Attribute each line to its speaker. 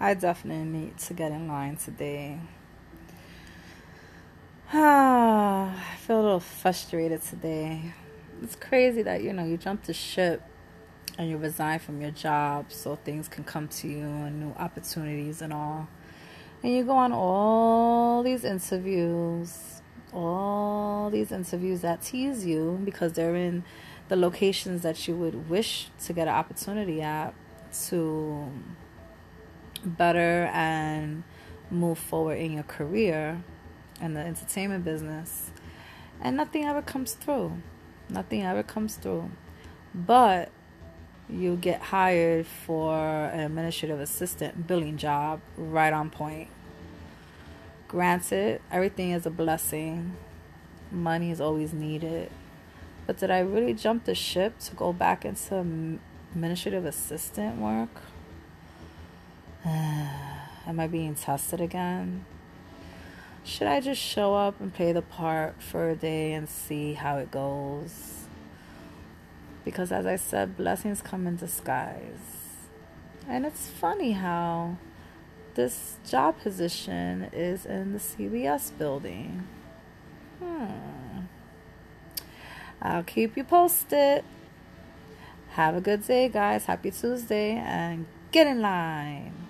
Speaker 1: I definitely need to get in line today. Ah, I feel a little frustrated today. It's crazy that you know you jump the ship and you resign from your job so things can come to you and new opportunities and all. And you go on all these interviews, all these interviews that tease you because they're in the locations that you would wish to get an opportunity at to better and move forward in your career and the entertainment business. And nothing ever comes through. Nothing ever comes through. But you get hired for an administrative assistant billing job right on point. Granted, everything is a blessing. Money is always needed. But did I really jump the ship to go back into administrative assistant work? Am I being tested again? Should I just show up and play the part for a day and see how it goes? Because, as I said, blessings come in disguise. And it's funny how this job position is in the CBS building. Hmm. I'll keep you posted. Have a good day, guys. Happy Tuesday and get in line.